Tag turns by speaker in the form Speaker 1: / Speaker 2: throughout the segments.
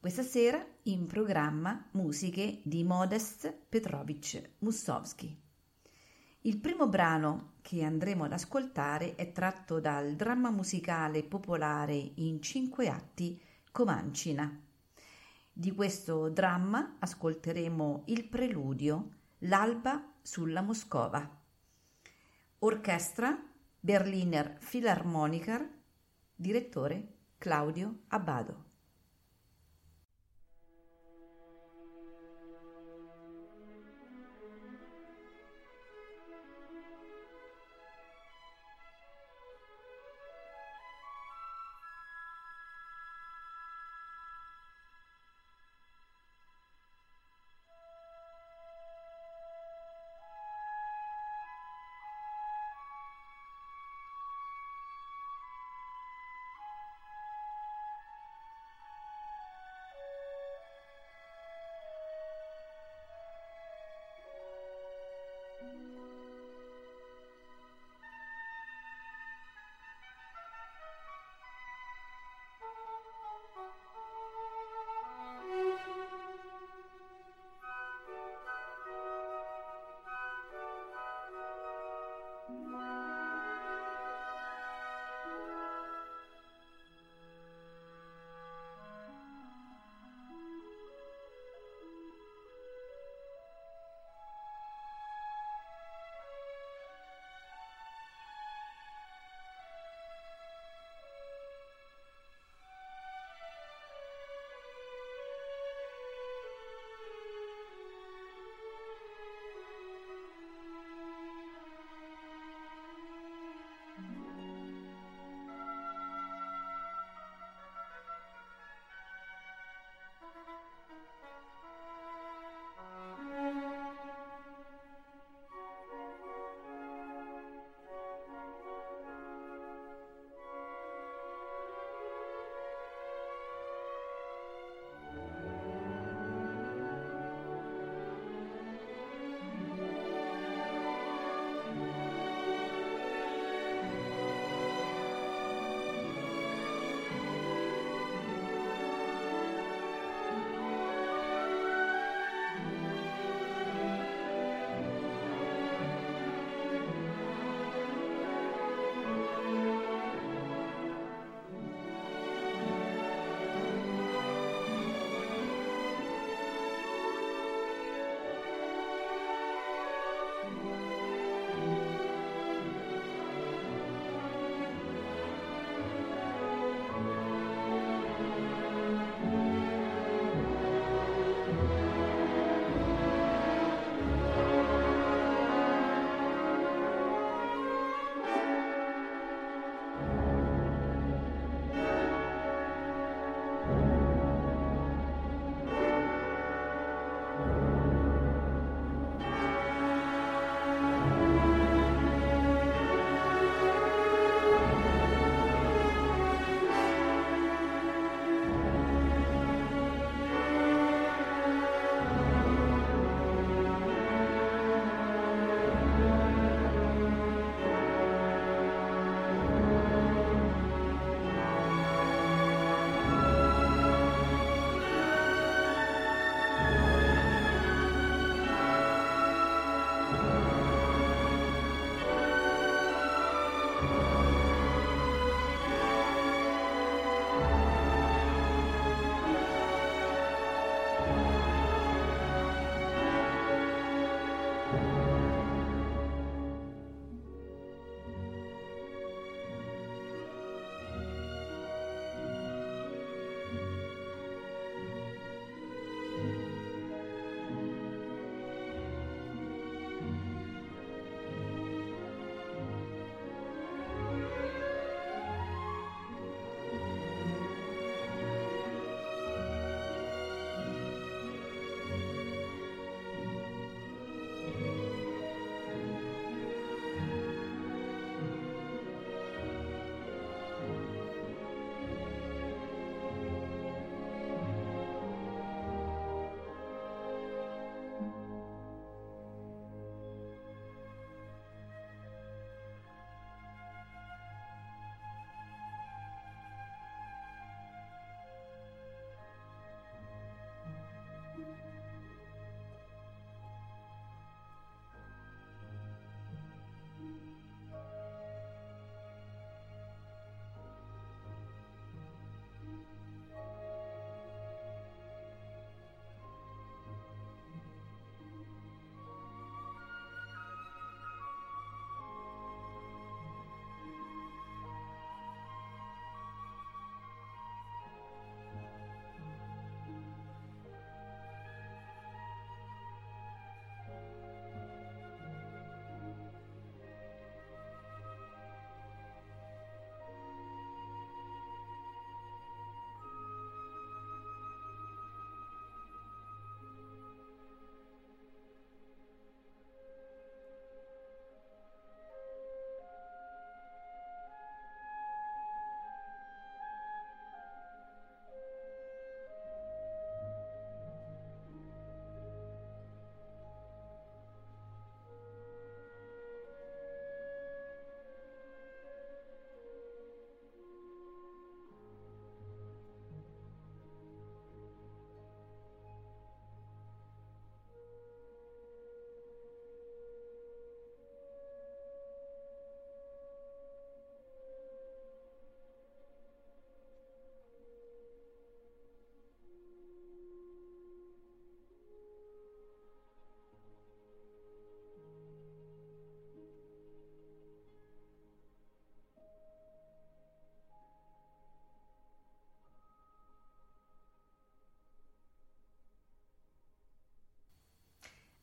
Speaker 1: Questa sera in programma musiche di Modest Petrovich Mussovsky. Il primo brano che andremo ad ascoltare è tratto dal dramma musicale popolare in cinque atti Comancina. Di questo dramma ascolteremo il preludio L'alba sulla Moscova. Orchestra Berliner Philharmoniker, direttore Claudio Abbado.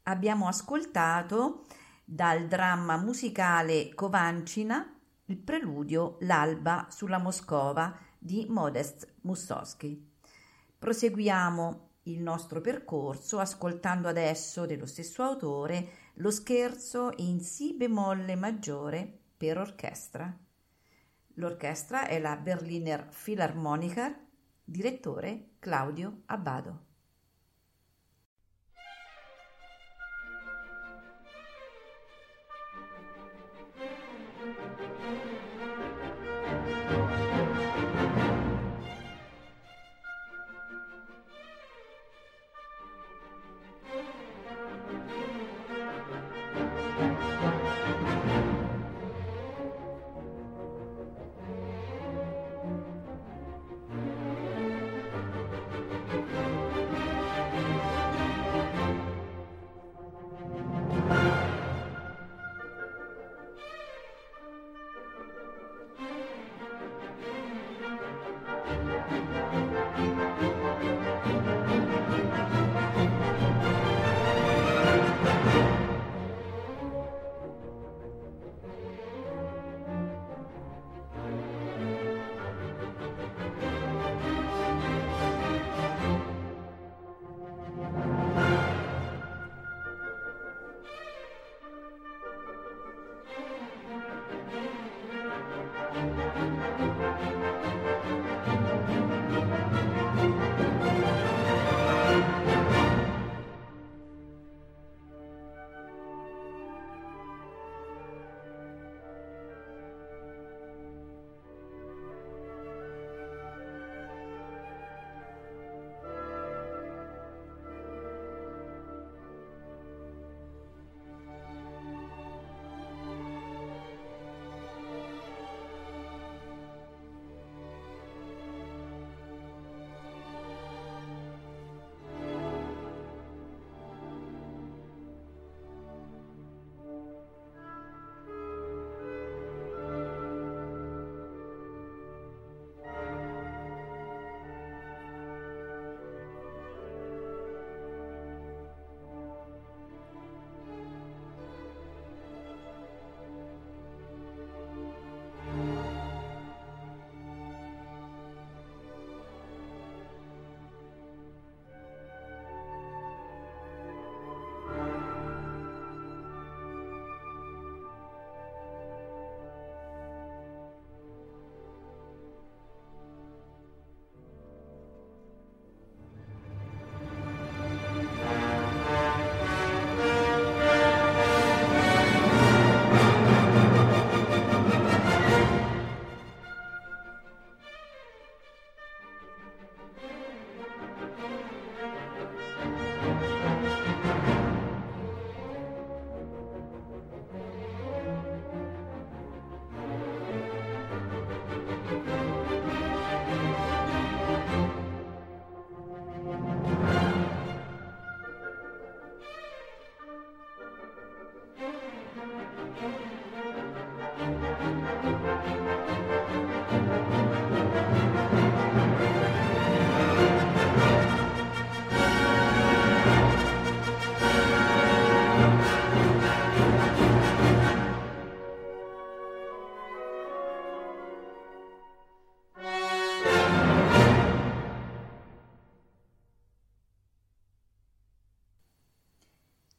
Speaker 1: Abbiamo ascoltato dal dramma musicale Covancina il preludio L'alba sulla Moscova di Modest Mussowski. Proseguiamo il nostro percorso ascoltando adesso dello stesso autore lo scherzo in Si bemolle maggiore per orchestra. L'orchestra è la Berliner Philharmoniker, direttore Claudio Abbado.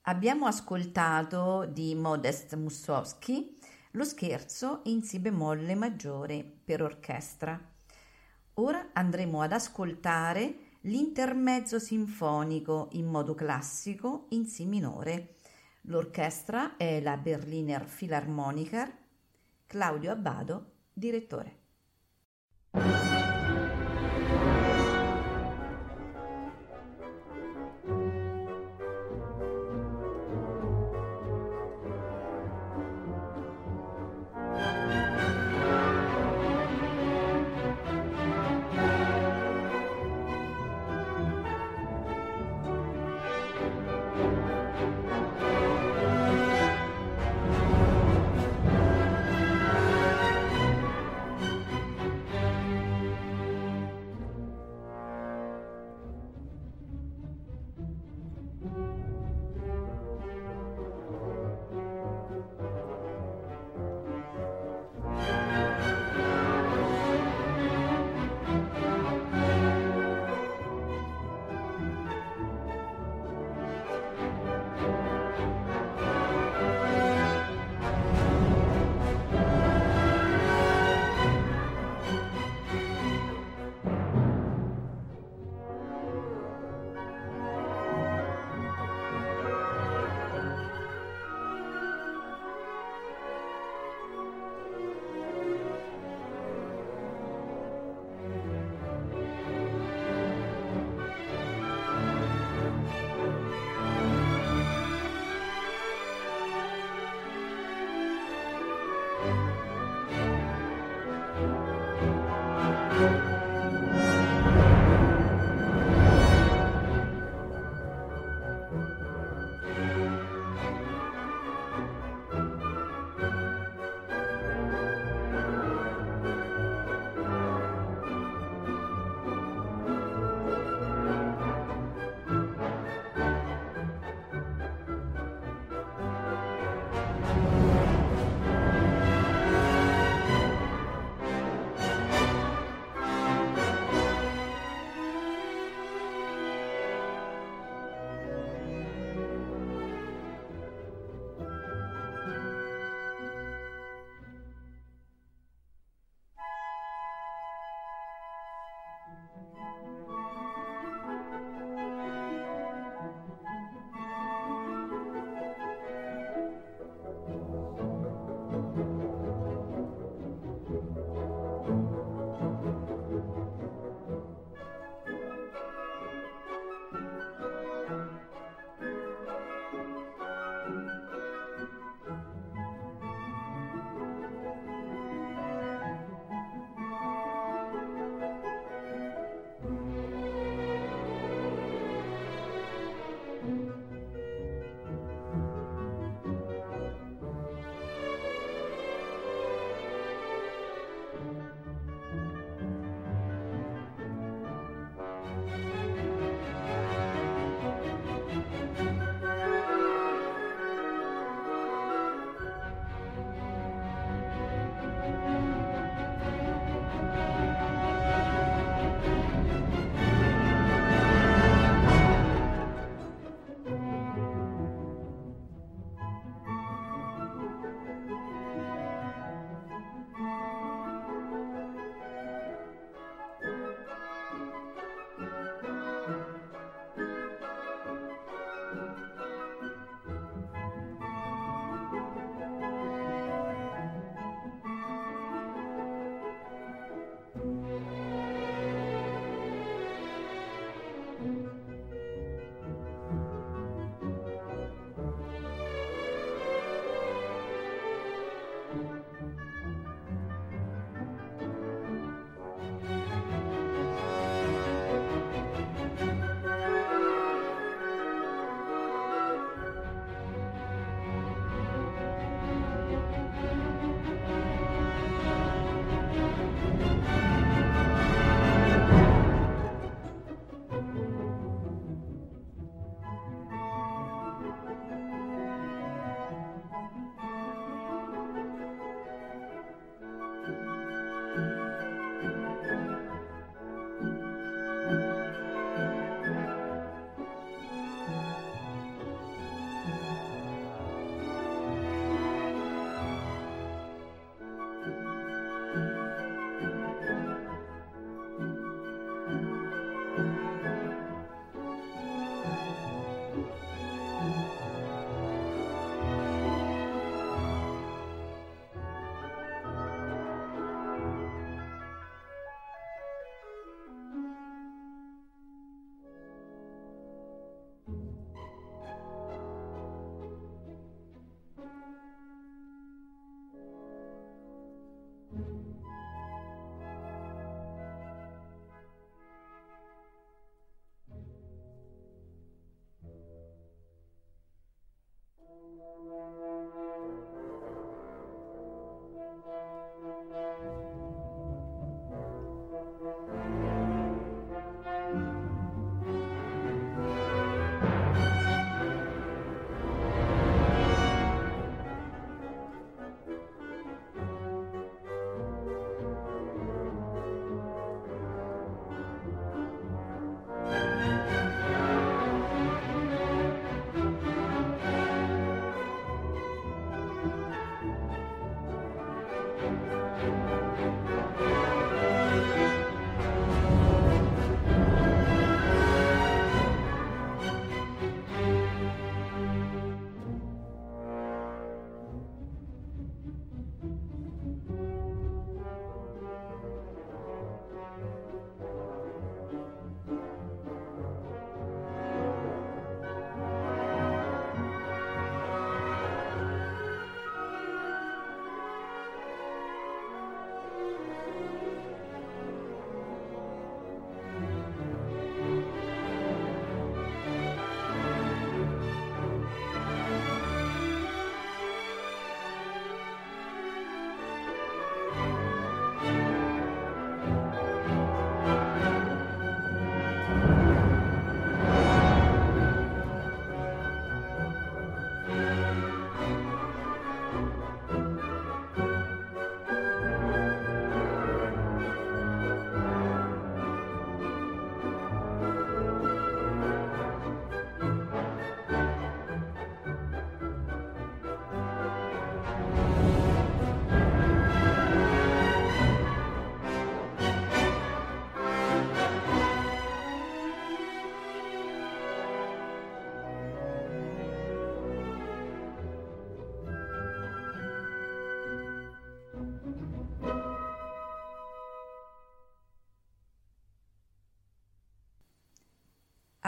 Speaker 1: Abbiamo ascoltato di Modest Mussowski lo scherzo in Si bemolle maggiore per orchestra. Ora andremo ad ascoltare l'intermezzo sinfonico in modo classico in Si minore. L'orchestra è la Berliner Philharmoniker, Claudio Abbado, direttore.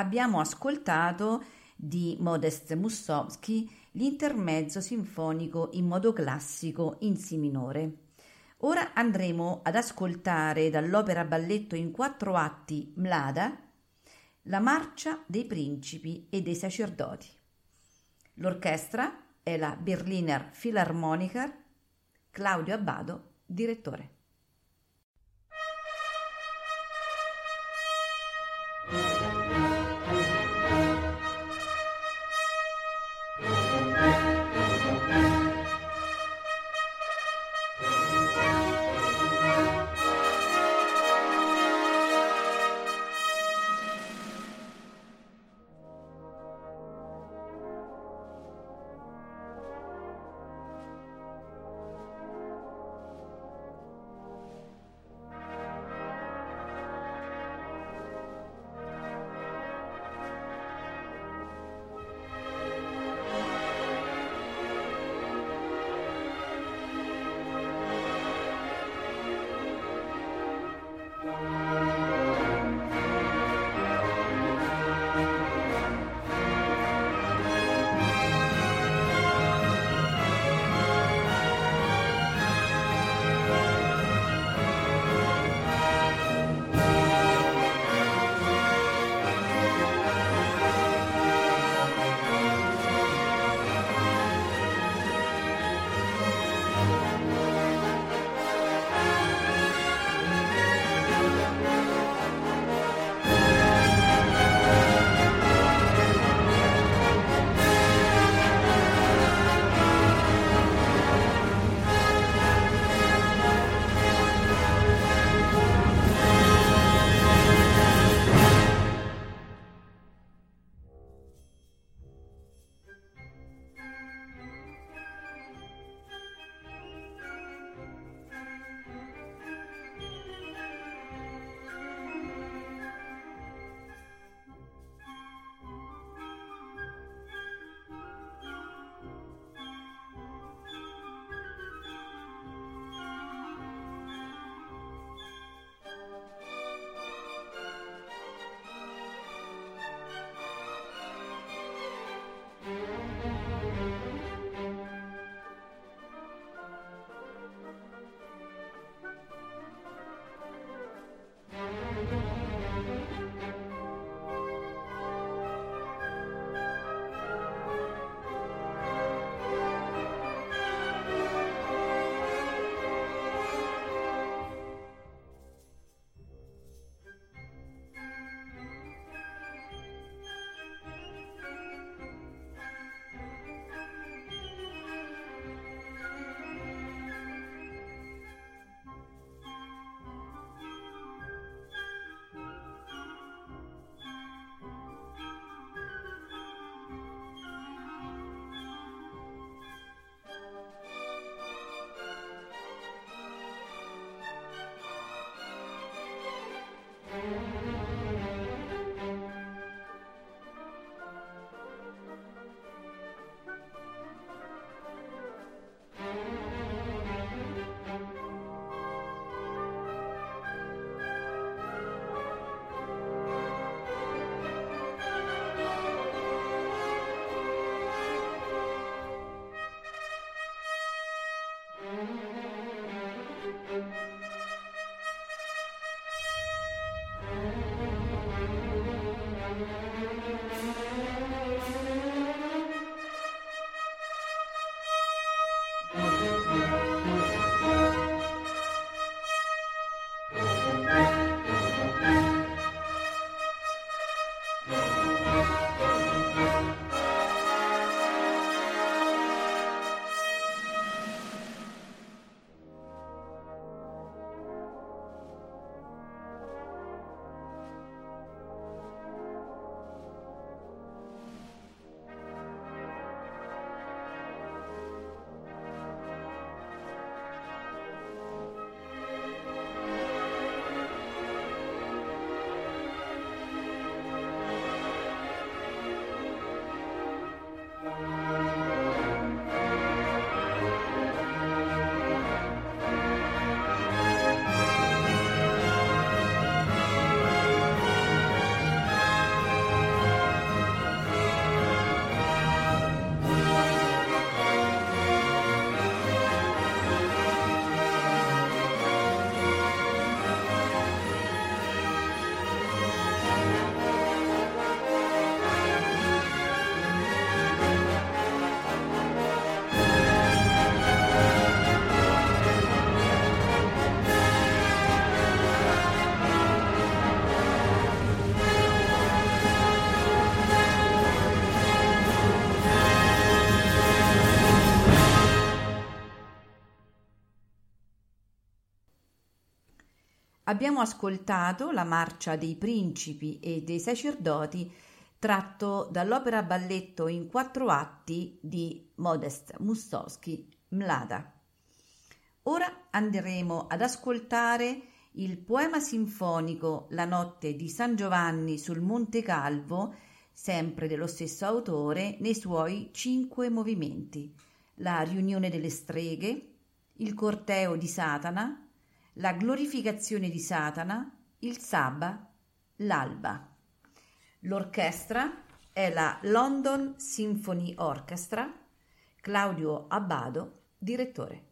Speaker 1: Abbiamo ascoltato di Modest Mussowski l'intermezzo sinfonico in modo classico in Si minore. Ora andremo ad ascoltare dall'opera balletto in quattro atti Mlada la marcia dei principi e dei sacerdoti. L'orchestra è la Berliner Philharmoniker, Claudio Abbado, direttore. Abbiamo ascoltato la marcia dei principi e dei sacerdoti tratto dall'opera balletto in quattro atti di Modest Mustoschi Mlada. Ora andremo ad ascoltare il poema sinfonico La notte di San Giovanni sul Monte Calvo, sempre dello stesso autore, nei suoi cinque movimenti. La riunione delle streghe, il corteo di Satana, la glorificazione di Satana, il Saba, l'alba. L'orchestra è la London Symphony Orchestra, Claudio Abbado, direttore.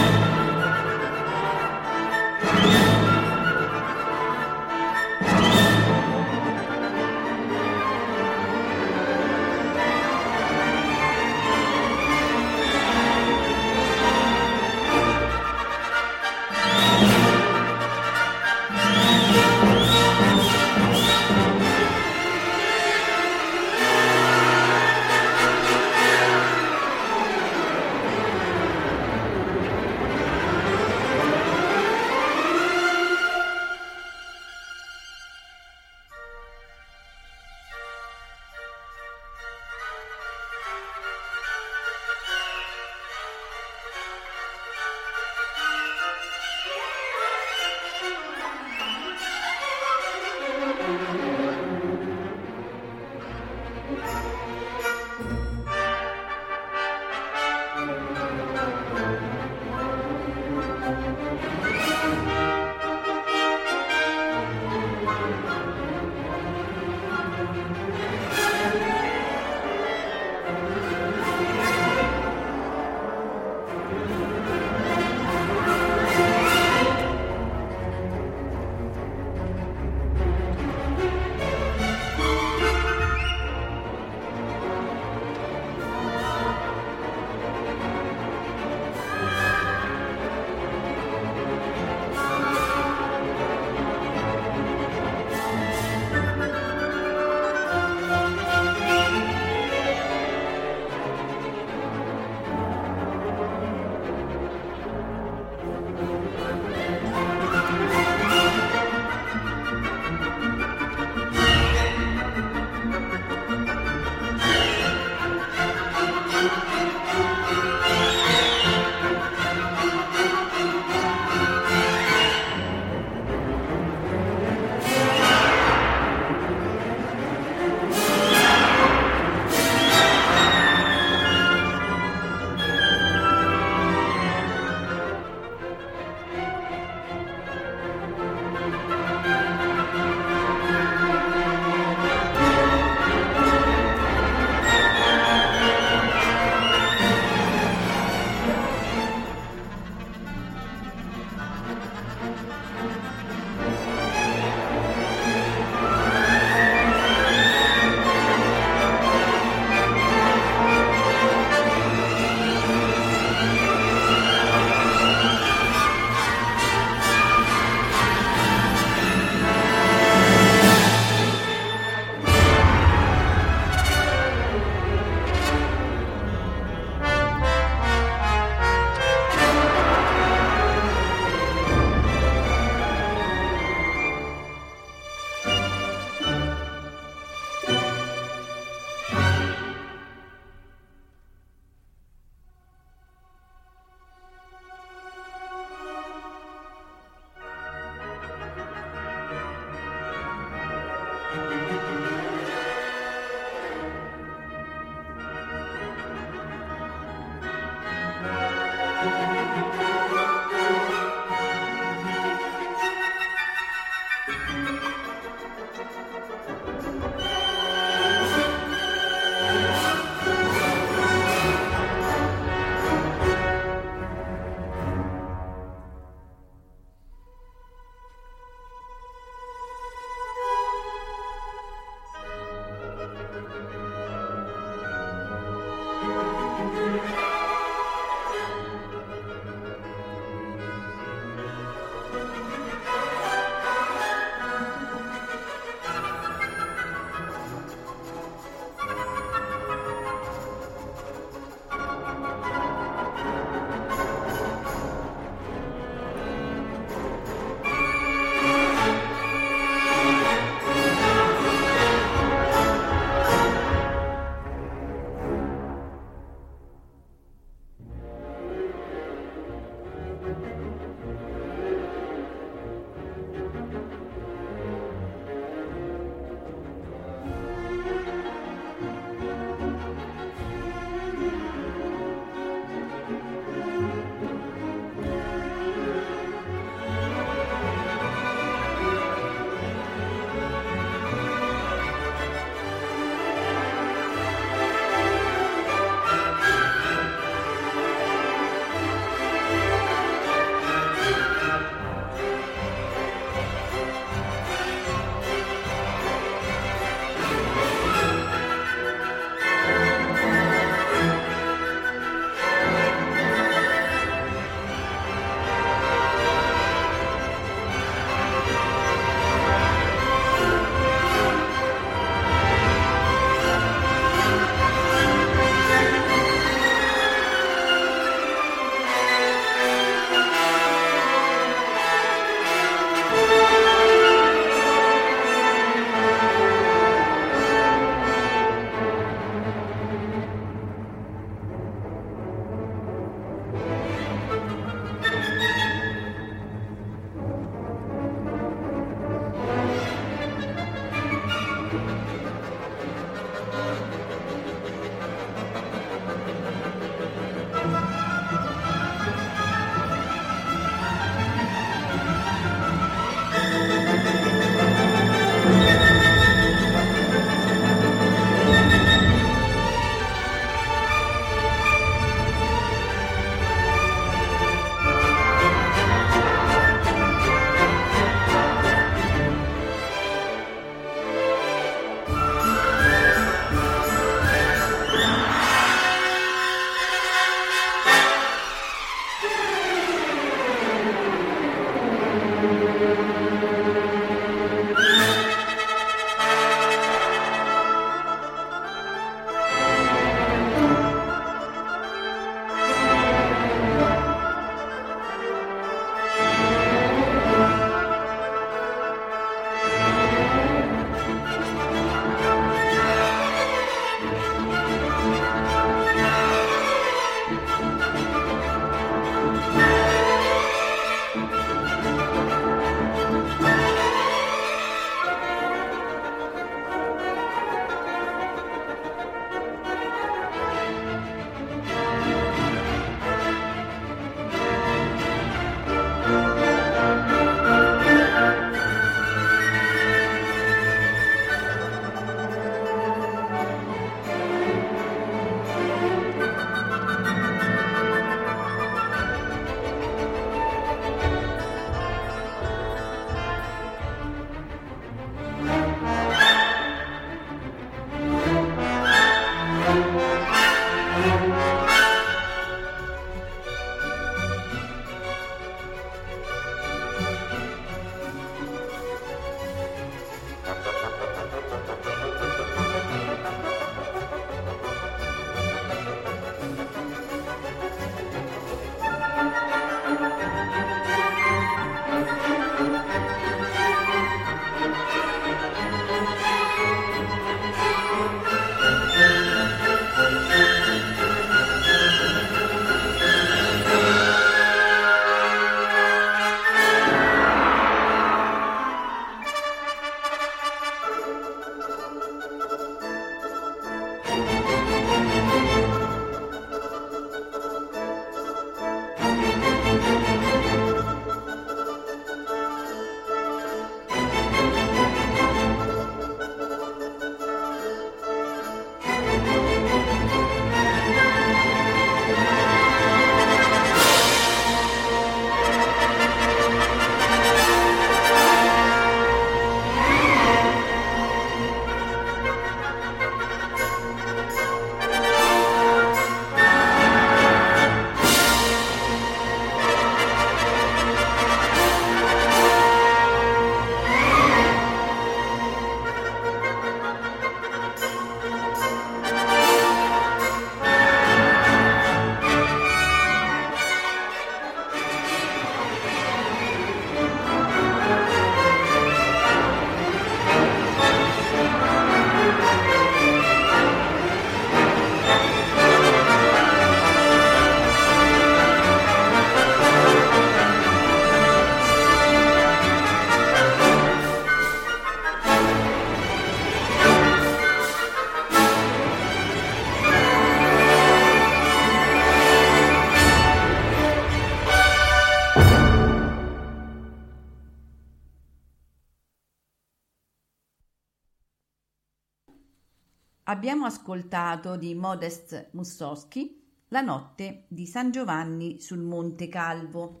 Speaker 1: Abbiamo ascoltato di Modest Mussowski La notte di San Giovanni sul Monte Calvo.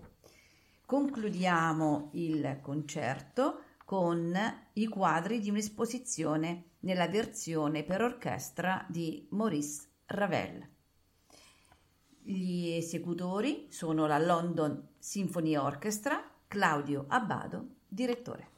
Speaker 1: Concludiamo il concerto con i quadri di un'esposizione nella versione per orchestra di Maurice Ravel. Gli esecutori sono la London Symphony Orchestra, Claudio Abbado, direttore.